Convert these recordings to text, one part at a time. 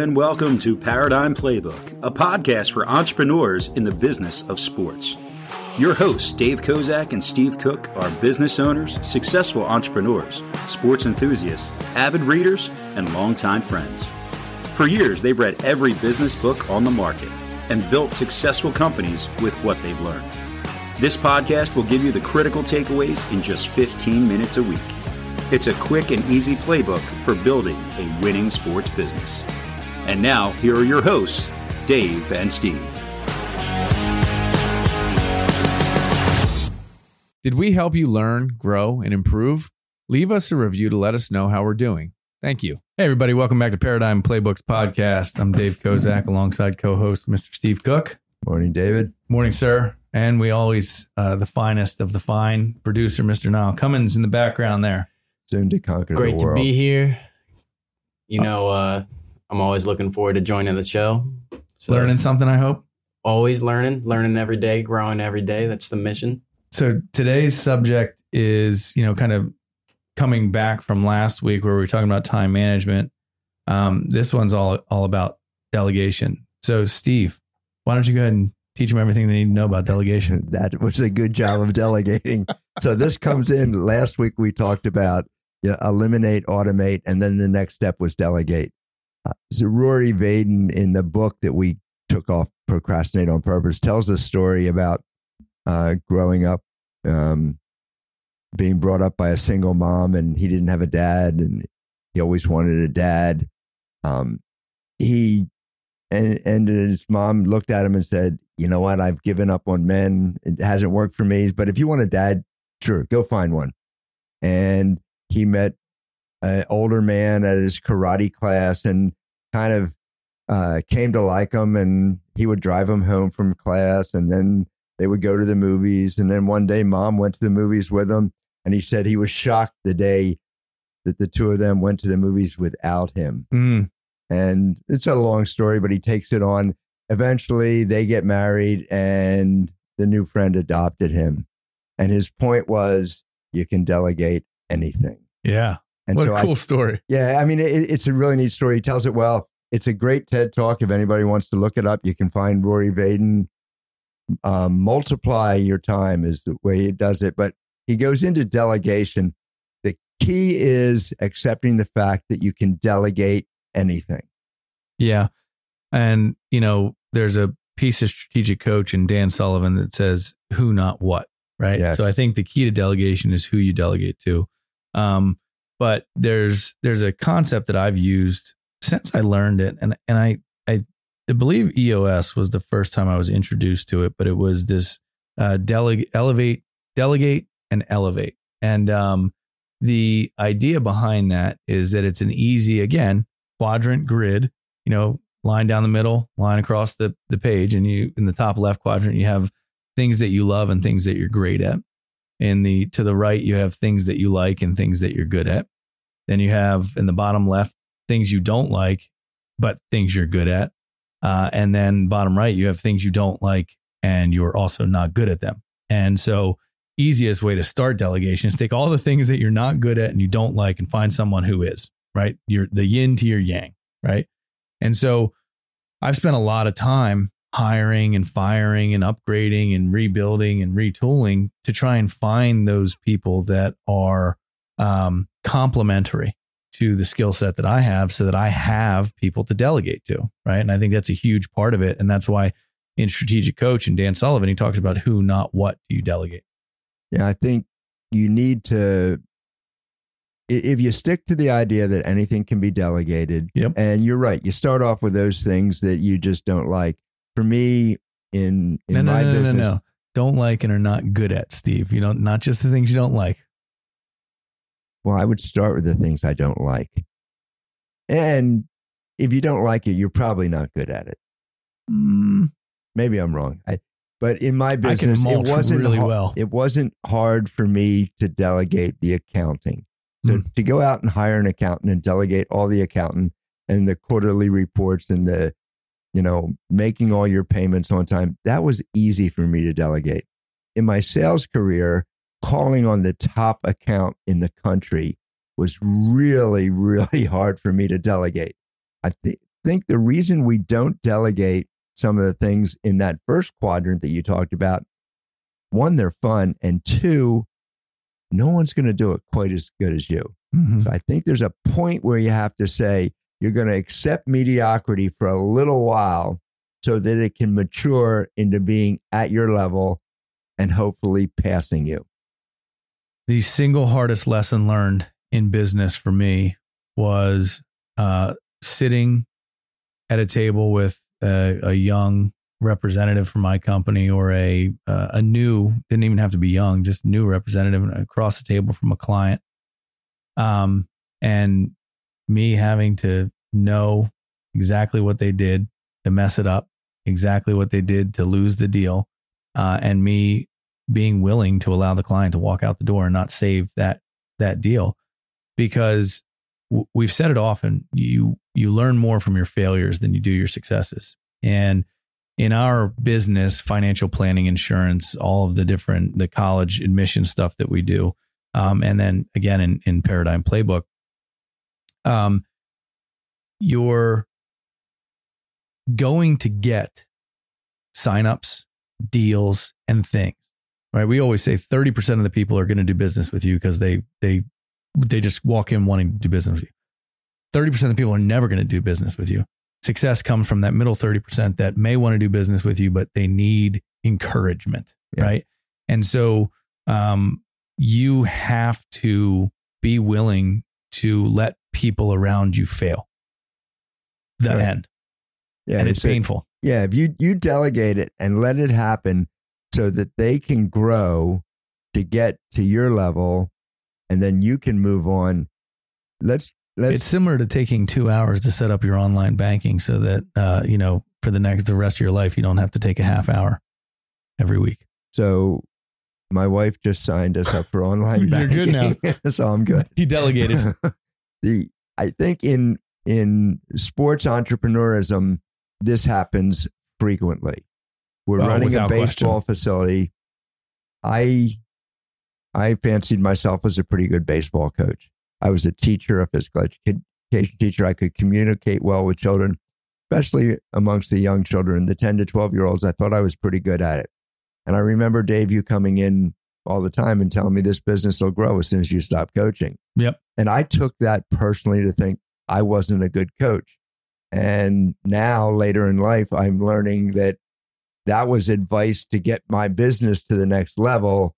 and welcome to Paradigm Playbook, a podcast for entrepreneurs in the business of sports. Your hosts, Dave Kozak and Steve Cook, are business owners, successful entrepreneurs, sports enthusiasts, avid readers, and longtime friends. For years, they've read every business book on the market and built successful companies with what they've learned. This podcast will give you the critical takeaways in just 15 minutes a week. It's a quick and easy playbook for building a winning sports business. And now, here are your hosts, Dave and Steve. Did we help you learn, grow, and improve? Leave us a review to let us know how we're doing. Thank you. Hey, everybody. Welcome back to Paradigm Playbooks Podcast. I'm Dave Kozak alongside co host Mr. Steve Cook. Morning, David. Morning, sir. And we always, uh, the finest of the fine producer, Mr. Niall Cummins in the background there soon to conquer Great the world. Great to be here. You know, uh, I'm always looking forward to joining the show. So learning something, I hope. Always learning, learning every day, growing every day. That's the mission. So today's subject is, you know, kind of coming back from last week where we were talking about time management. Um, this one's all all about delegation. So, Steve, why don't you go ahead and teach them everything they need to know about delegation? that was a good job of delegating. so this comes in. Last week we talked about you know, eliminate, automate, and then the next step was delegate. Uh, Rory Vaden in the book that we took off, Procrastinate on Purpose, tells a story about uh, growing up, um, being brought up by a single mom, and he didn't have a dad, and he always wanted a dad. Um, he and and his mom looked at him and said, "You know what? I've given up on men. It hasn't worked for me. But if you want a dad, sure, go find one." And he met an older man at his karate class and kind of uh, came to like him. And he would drive him home from class, and then they would go to the movies. And then one day, mom went to the movies with him, and he said he was shocked the day that the two of them went to the movies without him. Mm. And it's a long story, but he takes it on. Eventually, they get married, and the new friend adopted him. And his point was, you can delegate anything. Yeah. And what so a cool I, story. Yeah, I mean, it, it's a really neat story. He tells it well. It's a great TED talk. If anybody wants to look it up, you can find Rory Vaden. Um, multiply your time is the way he does it. But he goes into delegation. The key is accepting the fact that you can delegate anything. Yeah. And, you know, there's a piece of strategic coach in Dan Sullivan that says who, not what. Right. Yes. So I think the key to delegation is who you delegate to. Um, but there's there's a concept that I've used since I learned it, and and I I believe EOS was the first time I was introduced to it, but it was this uh, delegate, elevate, delegate, and elevate. And um, the idea behind that is that it's an easy, again, quadrant grid. You know, line down the middle, line across the the page, and you in the top left quadrant you have things that you love and things that you're great at. In the to the right, you have things that you like and things that you're good at. Then you have in the bottom left things you don't like, but things you're good at. Uh, and then bottom right, you have things you don't like and you're also not good at them. And so, easiest way to start delegation is take all the things that you're not good at and you don't like and find someone who is, right? You're the yin to your yang, right? And so, I've spent a lot of time hiring and firing and upgrading and rebuilding and retooling to try and find those people that are um, complementary to the skill set that I have so that I have people to delegate to. Right. And I think that's a huge part of it. And that's why in Strategic Coach and Dan Sullivan, he talks about who, not what do you delegate. Yeah, I think you need to if you stick to the idea that anything can be delegated, yep. and you're right, you start off with those things that you just don't like. For me, in in no, no, my no, business, no, no, don't like and are not good at, Steve. You know, not just the things you don't like. Well, I would start with the things I don't like, and if you don't like it, you're probably not good at it. Mm. Maybe I'm wrong. I, but in my business, it wasn't really ha- well. It wasn't hard for me to delegate the accounting. So Mm. to go out and hire an accountant and delegate all the accountant and the quarterly reports and the, you know, making all your payments on time, that was easy for me to delegate. In my sales career, calling on the top account in the country was really, really hard for me to delegate. I think think the reason we don't delegate some of the things in that first quadrant that you talked about, one, they're fun, and two, no one's going to do it quite as good as you. Mhm. So I think there's a point where you have to say you're going to accept mediocrity for a little while so that it can mature into being at your level and hopefully passing you. The single hardest lesson learned in business for me was uh, sitting at a table with a, a young representative from my company or a uh, a new didn't even have to be young just new representative across the table from a client um and me having to know exactly what they did to mess it up exactly what they did to lose the deal uh, and me being willing to allow the client to walk out the door and not save that that deal. Because we've said it often you you learn more from your failures than you do your successes. And in our business financial planning insurance all of the different the college admission stuff that we do um, and then again in, in paradigm playbook um, you're going to get signups deals and things right? We always say 30% of the people are going to do business with you because they they they just walk in wanting to do business with you. 30% of the people are never going to do business with you. Success comes from that middle 30% that may want to do business with you but they need encouragement Yeah. right? And so um, you have to be willing to let people around you fail. The Right. end. Yeah, and it's painful. Yeah, if you you delegate it and let it happen so that they can grow to get to your level and then you can move on. Let's let's it's similar to taking two hours to set up your online banking so that uh, you know for the next the rest of your life you don't have to take a half hour every week so my wife just signed us up for online banking. You're good now. so I'm good. he delegated the I think in in sports entrepreneurism, this happens frequently. We're running a baseball facility. I I fancied myself as a pretty good baseball coach. I was a teacher, a physical education teacher. I could communicate well with children, especially amongst the young children, the 10 to 12 year olds. I thought I was pretty good at it. And I remember Dave, you coming in all the time and telling me this business will grow as soon as you stop coaching. Yep. And I took that personally to think I wasn't a good coach. And now later in life, I'm learning that that was advice to get my business to the next level.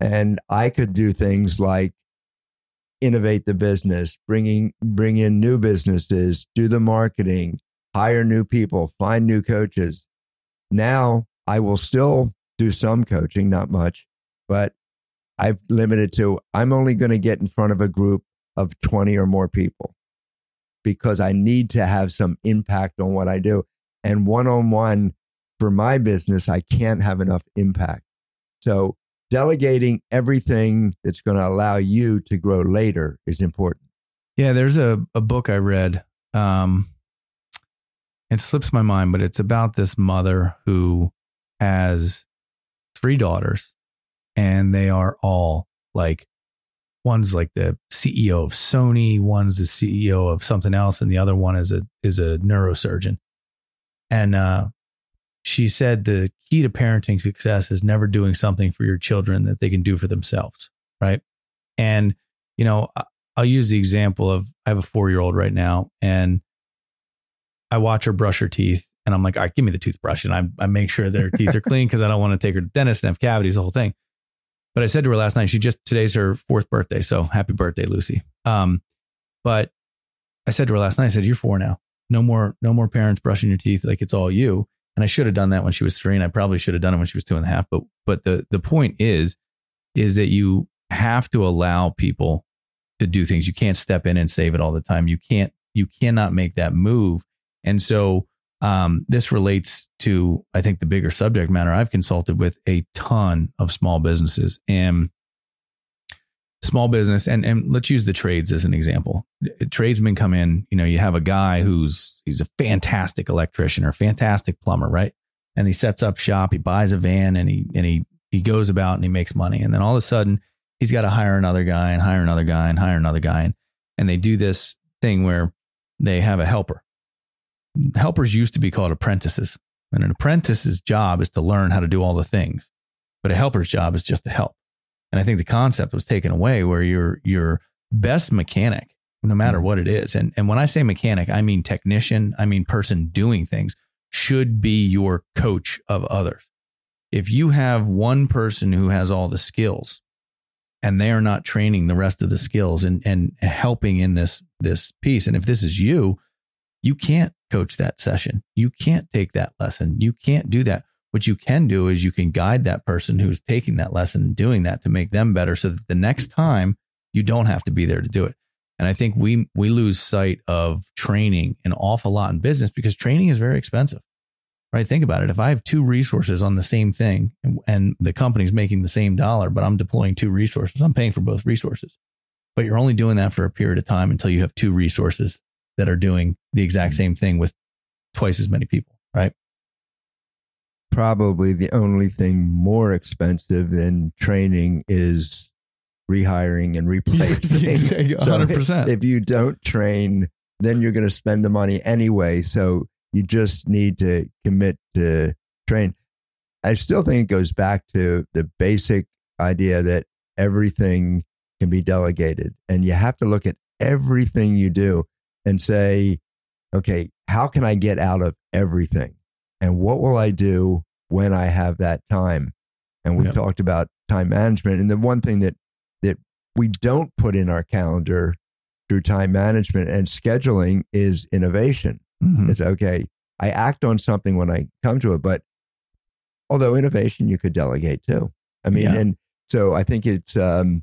And I could do things like innovate the business, bringing, bring in new businesses, do the marketing, hire new people, find new coaches. Now I will still do some coaching, not much, but I've limited to I'm only going to get in front of a group of 20 or more people because I need to have some impact on what I do. And one on one for my business, I can't have enough impact. So delegating everything that's going to allow you to grow later is important. yeah there's a, a book i read um it slips my mind but it's about this mother who has three daughters and they are all like one's like the CEO of Sony, one's the CEO of something else, and the other one is a is a neurosurgeon. And uh, she said the key to parenting success is never doing something for your children that they can do for themselves, right? And you know, I'll use the example of I have a four year old right now, and I watch her brush her teeth, and I'm like, all right, give me the toothbrush, and I I make sure their teeth are clean because I don't want to take her to the dentist and have cavities, the whole thing. But I said to her last night, she just today's her fourth birthday, so happy birthday, Lucy. Um, but I said to her last night, I said, You're four now. No more, no more parents brushing your teeth like it's all you. And I should have done that when she was three, and I probably should have done it when she was two and a half. But but the the point is, is that you have to allow people to do things. You can't step in and save it all the time. You can't you cannot make that move. And so um, this relates to I think the bigger subject matter. I've consulted with a ton of small businesses and small business and and let's use the trades as an example. Tradesmen come in, you know, you have a guy who's he's a fantastic electrician or fantastic plumber, right? And he sets up shop, he buys a van and he and he he goes about and he makes money. And then all of a sudden he's got to hire another guy and hire another guy and hire another guy and, and they do this thing where they have a helper helpers used to be called apprentices. And an apprentice's job is to learn how to do all the things, but a helper's job is just to help. And I think the concept was taken away where your your best mechanic, no matter mm-hmm. what it is, and and when I say mechanic, I mean technician, I mean person doing things, should be your coach of others. If you have one person who has all the skills and they are not training the rest of the skills and and helping in this this piece, and if this is you, you can't coach that session. You can't take that lesson. You can't do that. What you can do is you can guide that person who's taking that lesson and doing that to make them better so that the next time you don't have to be there to do it. And I think we we lose sight of training an awful lot in business because training is very expensive. Right? Think about it. If I have two resources on the same thing and, and the company's making the same dollar, but I'm deploying two resources, I'm paying for both resources. But you're only doing that for a period of time until you have two resources that are doing the exact mm. same thing with twice as many people, right? Probably the only thing more expensive than training is rehiring and replacing. 100%. if you don't train, then you're going to spend the money anyway. So you just need to commit to train. I still think it goes back to the basic idea that everything can be delegated and you have to look at everything you do and say, okay, how can I get out of everything? And what will I do when I have that time? And we talked about time management. And the one thing that that we don't put in our calendar through time management and scheduling is innovation. Mhm. It's okay. I act on something when I come to it, but although innovation you could delegate too. I mean, Yeah. and so I think it's um,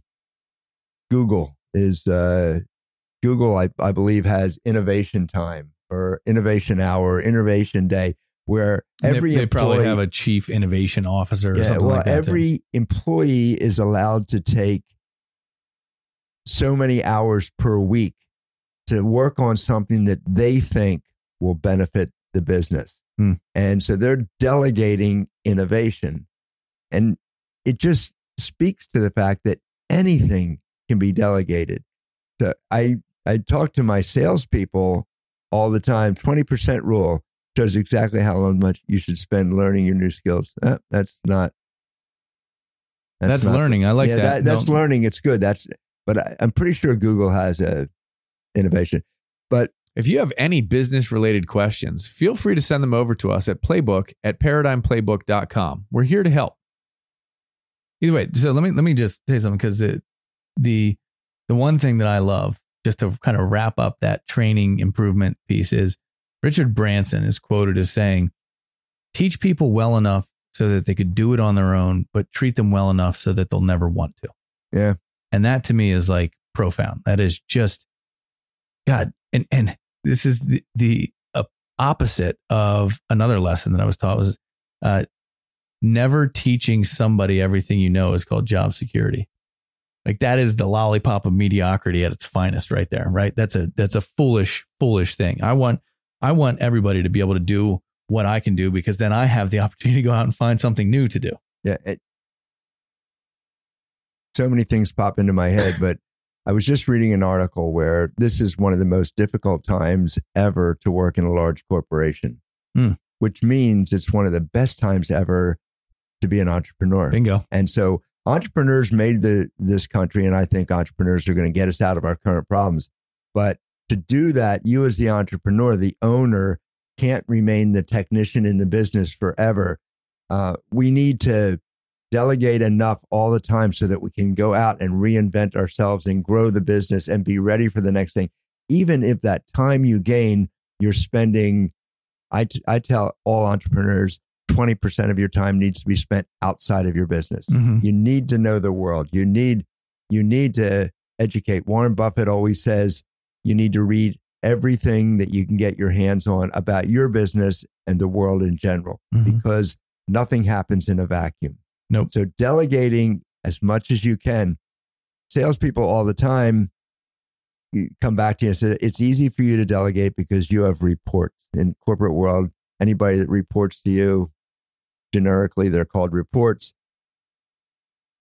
Google is uh, Google. I, I believe has innovation time or innovation hour, innovation day, where They- every they, probably employee- have a chief innovation officer or yeah, something well, like that. too. every employee is allowed to take so many hours per week to work on something that they think will benefit the business. Hmm. And so they're delegating innovation. And it just speaks to the fact that anything can be delegated. So I, I talk to my salespeople all the time 20% rule shows exactly how long much you should spend learning your new skills. Uh, that's not. that's not- learning. I like yeah, that. That's No- learning. It's good. That's, but I, I'm pretty sure Google has a innovation. But If you have any business related questions, feel free to send them over to us at playbook at paradigmplaybook.com. We're here to help. Either way, so let me let me just say something because the the the one thing that I love, just to kind of wrap up that training improvement piece, is Richard Branson is quoted as saying, "Teach people well enough so that they could do it on their own, but treat them well enough so that they'll never want to." Yeah. and that to me is like profound. That is just God, and and this is the the uh, opposite of another lesson that I was taught was uh, never teaching somebody everything you know is called job security. Like that is the lollipop of mediocrity at its finest right there, right? That's a that's a foolish foolish thing. I want I want everybody to be able to do what I can do because then I have the opportunity to go out and find something new to do. yeah, it, so many things pop into my head. But I was just reading an article where this is one of the most difficult times ever to work in a large corporation, Hmm. which means it's one of the best times ever to be an entrepreneur. Bingo. And so entrepreneurs made the this country, and I think entrepreneurs are going to get us out of our current problems. But to do that, you as the entrepreneur, the owner, can't remain the technician in the business forever. Uh, we need to delegate enough all the time so that we can go out and reinvent ourselves and grow the business and be ready for the next thing. Even if that time you gain, you're spending, I, t- I tell all entrepreneurs, 20% of your time needs to be spent outside of your business. Mhm. You need to know the world. You need you need to educate. Warren Buffett always says you need to read everything that you can get your hands on about your business and the world in general Mhm. because nothing happens in a vacuum. Nope. So delegating as much as you can. Salespeople all the time come back to you and say it's easy for you to delegate because you have reports in corporate world. Anybody that reports to you generically, they're called reports.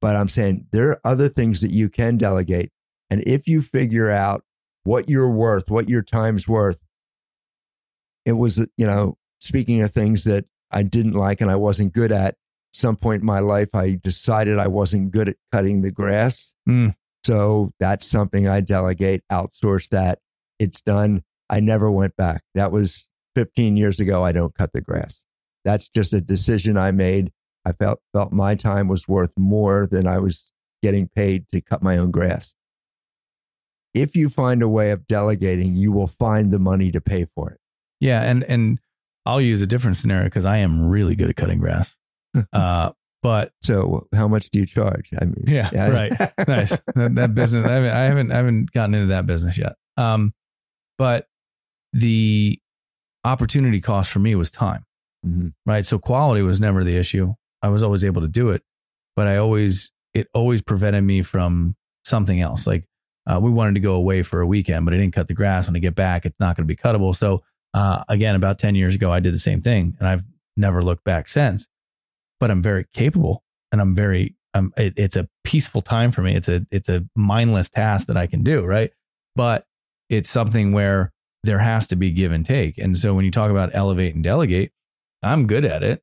But I'm saying there are other things that you can delegate. And if you figure out what you're worth, what your time's worth, it was, you know, speaking of things that I didn't like and I wasn't good at, some point in my life, I decided I wasn't good at cutting the grass. Mm. So that's something I delegate, outsource that. It's done. I never went back. That was 15 years ago. I don't cut the grass. That's just a decision I made. I felt felt my time was worth more than I was getting paid to cut my own grass. If you find a way of delegating, you will find the money to pay for it. Yeah, and and I'll use a different scenario because I am really good at cutting grass. Uh, but So, how much do you charge? I mean, yeah, right, nice. That, that business, I haven't, I haven't, I haven't gotten into that business yet. Um, but the opportunity cost for me was time, Mhm. right? So quality was never the issue. I was always able to do it, but I always, it always prevented me from something else. Like uh, we wanted to go away for a weekend, but I didn't cut the grass. When I get back, it's not going to be cuttable. So uh, again, about ten years ago, I did the same thing, and I've never looked back since. But I'm very capable, and I'm very, um, it, it's a peaceful time for me. It's a, it's a mindless task that I can do, right? But it's something where there has to be give and take. And so when you talk about elevate and delegate, I'm good at it.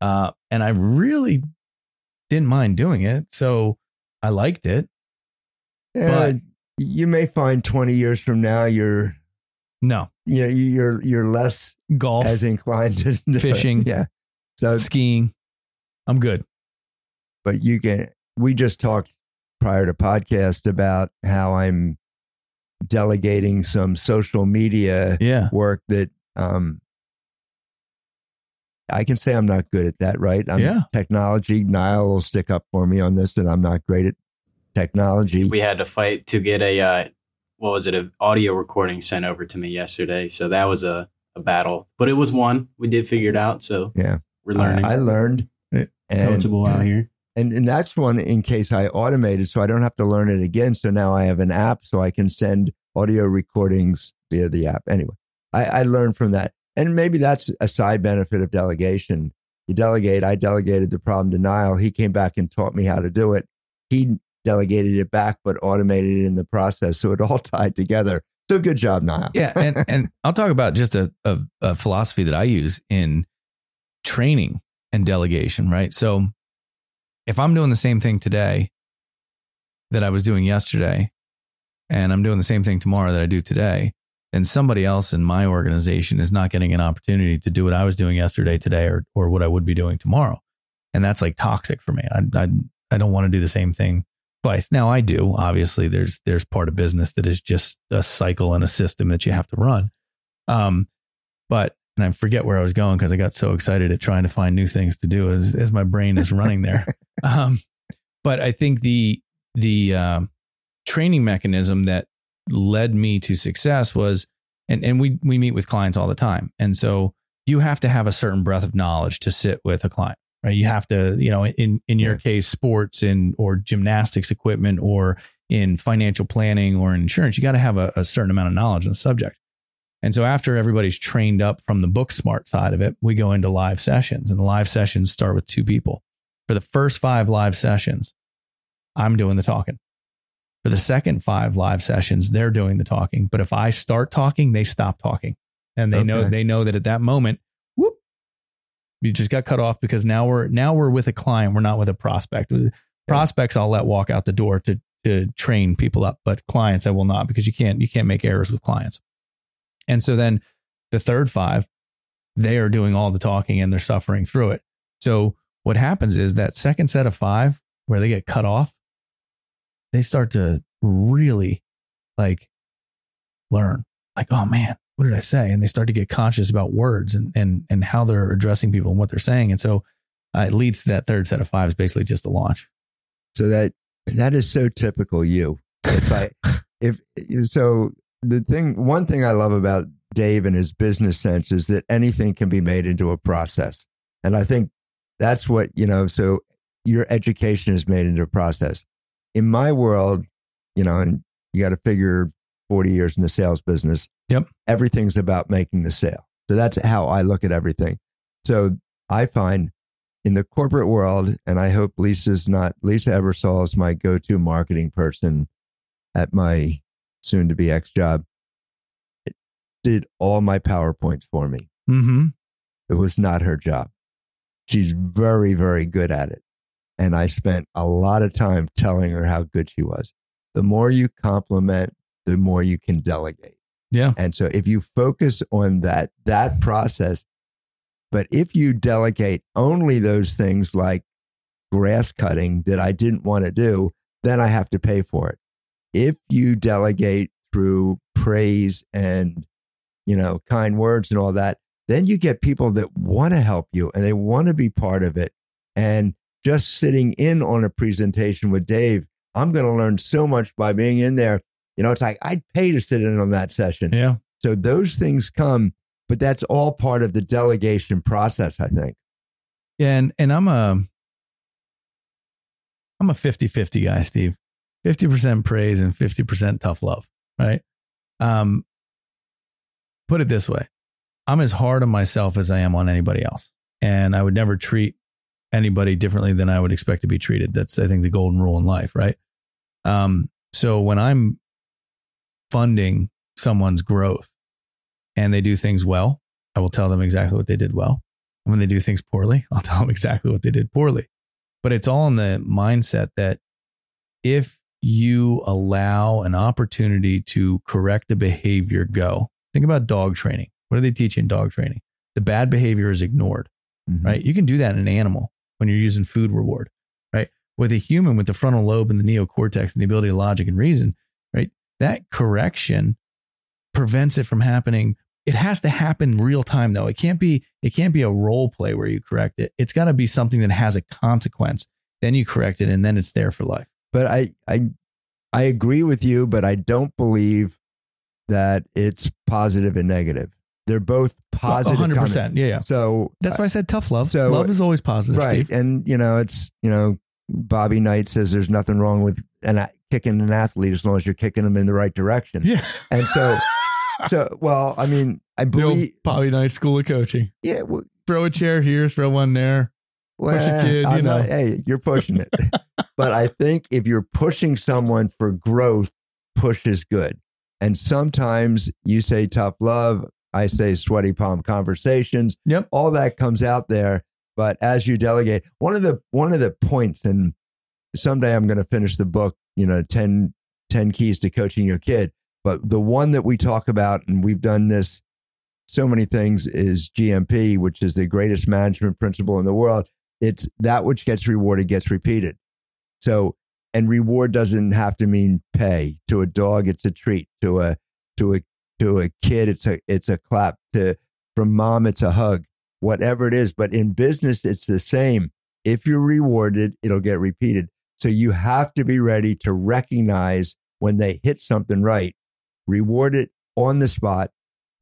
Uh, and I really didn't mind doing it. So I liked it. And you may find 20 years from now you're No, you know, you're you're less golf, as inclined to. Fishing. Yeah. So skiing, I'm good. but you can we just talked prior to podcast about how I'm delegating some social media Yeah. work that um I can say I'm not good at that, right? I'm Yeah. technology. Niall will stick up for me on this that I'm not great at technology. We had to fight to get a uh, what was it, an audio recording sent over to me yesterday. So that was a, a battle, but it was one. We did figure it out. So Yeah. we're learning. I, I learned. Yeah. And, coachable out here. and and that's one in case I automated, so I don't have to learn it again. So now I have an app, so I can send audio recordings via the app. Anyway, I, I learned from that, and maybe that's a side benefit of delegation. You delegate. I delegated the problem to Niall. He came back and taught me how to do it. He delegated it back, but automated it in the process, so it all tied together. So good job, Niall. Yeah. And, and I'll talk about just a, a, a philosophy that I use in training and delegation, right? So if I'm doing the same thing today that I was doing yesterday, and I'm doing the same thing tomorrow that I do today, then somebody else in my organization is not getting an opportunity to do what I was doing yesterday, today, or, or what I would be doing tomorrow. And that's like toxic for me. I, I, I don't want to do the same thing Now I do. Obviously, there's there's part of business that is just a cycle and a system that you have to run. Um, but and I forget where I was going because I got so excited at trying to find new things to do as as my brain is running there. um, but I think the the um, training mechanism that led me to success was, and and we we meet with clients all the time, and so you have to have a certain breadth of knowledge to sit with a client right? You have to, you know, in in your Yeah. case, sports and or gymnastics equipment, or in financial planning or insurance, you got to have a, a certain amount of knowledge on the subject. And so after everybody's trained up from the book smart side of it, we go into live sessions, and the live sessions start with two people. For the first five live sessions, I'm doing the talking. For the second five live sessions, they're doing the talking. But if I start talking, they stop talking, and they know they know that at that moment, you just got cut off because now we're now we're with a client. We're not with a prospect. With Prospects, I'll let walk out the door to to train people up, but clients I will not because you can't you can't make errors with clients. And so then the third five, they are doing all the talking and they're suffering through it. So what happens is that second set of five where they get cut off, they start to really like learn like, oh man, what did I say? And they start to get conscious about words and, and, and how they're addressing people and what they're saying. And so uh, it leads to that third set of five is basically just a launch. So that that is so typical you. It's like if so the thing one thing I love about Dave and his business sense is that anything can be made into a process. And I think that's what, you know, so your education is made into a process. In my world, you know, and you got to figure 40 years in the sales business. Yep. Everything's about making the sale. So that's how I look at everything. So I find in the corporate world, and I hope Lisa's not, Lisa Eversole is my go to marketing person at my soon to be ex job. did all my PowerPoints for me. Mm-hmm. It was not her job. She's very, very good at it. And I spent a lot of time telling her how good she was. The more you compliment, the more you can delegate. Yeah. And so if you focus on that, that process, but if you delegate only those things like grass cutting that I didn't want to do, then I have to pay for it. If you delegate through praise and, you know, kind words and all that, then you get people that want to help you and they want to be part of it. And just sitting in on a presentation with Dave, I'm going to learn so much by being in there. You know, it's like I'd pay to sit in on that session. Yeah. So those things come, but that's all part of the delegation process, I think. Yeah. And, and I'm a, I'm a 50 50 guy, Steve. 50% praise and 50% tough love. Right. Um, put it this way I'm as hard on myself as I am on anybody else. And I would never treat anybody differently than I would expect to be treated. That's, I think, the golden rule in life. Right. Um, so when I'm funding someone's growth and they do things well, I will tell them exactly what they did well. And when they do things poorly, I'll tell them exactly what they did poorly. But it's all in the mindset that if you allow an opportunity to correct a behavior go, think about dog training. What do they teach in dog training? The bad behavior is ignored, Mhm. right? You can do that in an animal when you're using food reward, right? With a human with the frontal lobe and the neocortex and the ability to logic and reason? That correction prevents it from happening. It has to happen real time though. It can't be it can't be a role play where you correct it. It's got to be something that has a consequence. Then you correct it and then it's there for life. But I, I, I agree with you, but I don't believe that it's positive and negative. They're both positive. 100%. comments. Yeah, yeah. So That's why I said tough love. So- love is always positive, right, Steve. and you know, it's you know, Bobby Knight says there's nothing wrong with and a- kicking an athlete as long as you're kicking them in the right direction. Yeah. And so, so well, I mean, I believe, Bobby Knight School of Coaching. yeah, well, Throw a chair here, throw one there. well, Push a kid, you I'm know. not- hey, you're pushing it. but I think if you're pushing someone for growth, push is good. And sometimes you say tough love, I say sweaty palm conversations. Yep. All that comes out there. But as you delegate, one of the one of the points, and someday I'm going to finish the book, you know, 10, 10 keys to coaching your kid. But the one that we talk about, and we've done this so many things, is GMP, which is the greatest management principle in the world. It's that which gets rewarded gets repeated. So, and reward doesn't have to mean pay. To a dog, it's a treat. To a to a to a kid, it's a it's a clap. To from mom, it's a hug. Whatever it is, but in business, it's the same. If you're rewarded, it'll get repeated. So you have to be ready to recognize when they hit something right, reward it on the spot.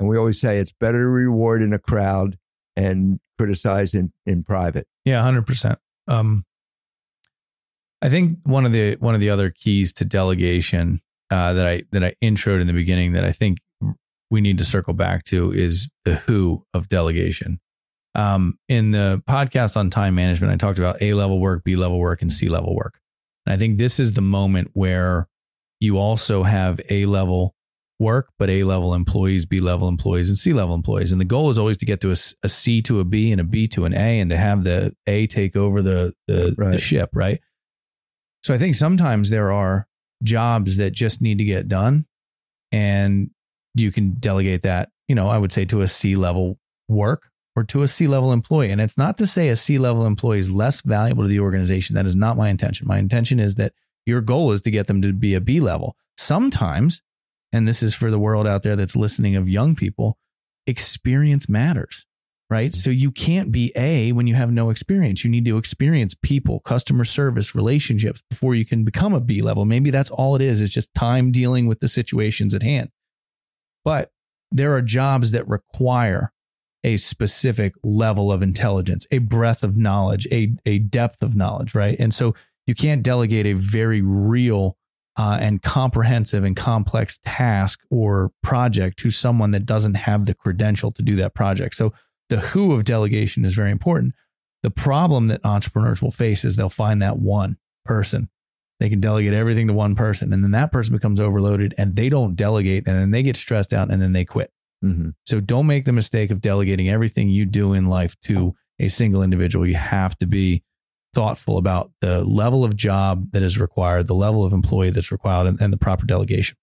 And we always say it's better to reward in a crowd and criticize in, in private. Yeah, hundred percent. Um, I think one of the one of the other keys to delegation uh, that I that I introed in the beginning that I think we need to circle back to is the who of delegation. Um, in the podcast on time management, I talked about A level work, B level work, and C level work. And I think this is the moment where you also have A level work, but A level employees, B level employees, and C level employees. And the goal is always to get to a, a C to a B and a B to an A and to have the A take over the, the, the ship, right? So I think sometimes there are jobs that just need to get done and you can delegate that, you know, I would say to a C level work or to a C level employee. And it's not to say a C level employee is less valuable to the organization. That is not my intention. My intention is that your goal is to get them to be a B level. Sometimes, and this is for the world out there that's listening of young people, experience matters, right? Mm-hmm. So you can't be A when you have no experience. You need to experience people, customer service, relationships before you can become a B level. Maybe that's all it is, it's just time dealing with the situations at hand. But there are jobs that require a specific level of intelligence, a breadth of knowledge, a, a depth of knowledge, right? And so you can't delegate a very real uh, and comprehensive and complex task or project to someone that doesn't have the credential to do that project. So the who of delegation is very important. The problem that entrepreneurs will face is they'll find that one person. They can delegate everything to one person, and then that person becomes overloaded and they don't delegate, and then they get stressed out and then they quit. Mm-hmm. So don't make the mistake of delegating everything you do in life to a single individual. You have to be thoughtful about the level of job that is required, the level of employee that's required, and, and the proper delegation.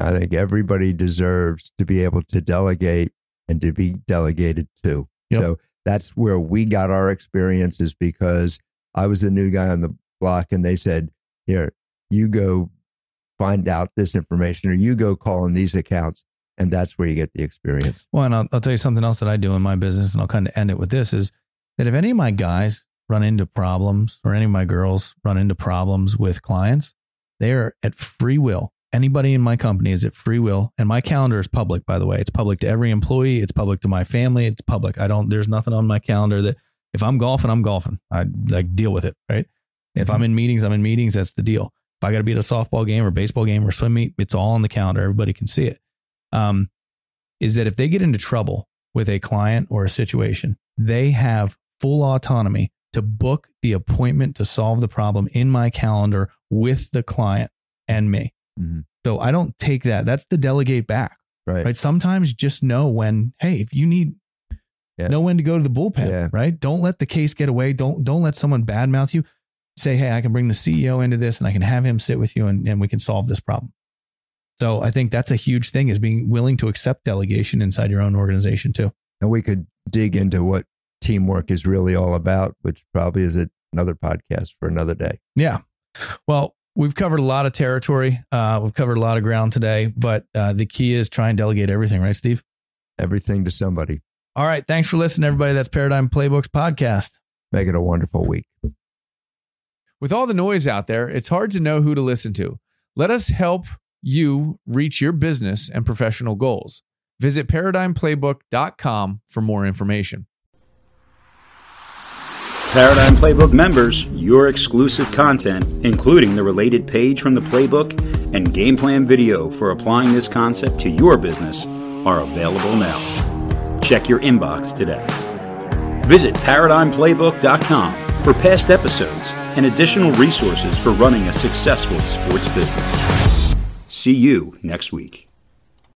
I think everybody deserves to be able to delegate and to be delegated to. Yep. So that's where we got our experiences because I was the new guy on the block and they said, Here, you go find out this information or you go call on these accounts. And that's where you get the experience. Well, and I'll, I'll tell you something else that I do in my business, and I'll kind of end it with this is that if any of my guys run into problems or any of my girls run into problems with clients, they are at free will. Anybody in my company is at free will. And my calendar is public, by the way. It's public to every employee, it's public to my family, it's public. I don't, there's nothing on my calendar that if I'm golfing, I'm golfing. I like deal with it, right? If I'm mm-hmm. in meetings, I'm in meetings. That's the deal. If I got to be at a softball game or baseball game or swim meet, it's all on the calendar. Everybody can see it. Um, is that if they get into trouble with a client or a situation, they have full autonomy to book the appointment to solve the problem in my calendar with the client and me. Mhm. So I don't take that. That's the delegate back, Right. right? Sometimes just know when, hey, if you need, Yeah. know when to go to the bullpen, Yeah. right? Don't let the case get away. Don't don't let someone badmouth you. Say, hey, I can bring the CEO into this and I can have him sit with you and, and we can solve this problem. So I think that's a huge thing is being willing to accept delegation inside your own organization too. And we could dig into what teamwork is really all about, which probably is another podcast for another day. Yeah. Well, we've covered a lot of territory. Uh, we've covered a lot of ground today, but uh, the key is try and delegate everything, right, Steve? Everything to somebody. All right. Thanks for listening, everybody. That's Paradigm Playbooks podcast. Make it a wonderful week. With all the noise out there, it's hard to know who to listen to. Let us help you reach your business and professional goals. Visit paradigmplaybook.com for more information. Paradigm Playbook members, your exclusive content, including the related page from the playbook and game plan video for applying this concept to your business, are available now. Check your inbox today. Visit ParadigmPlaybook.com for past episodes and additional resources for running a successful sports business. See you next week.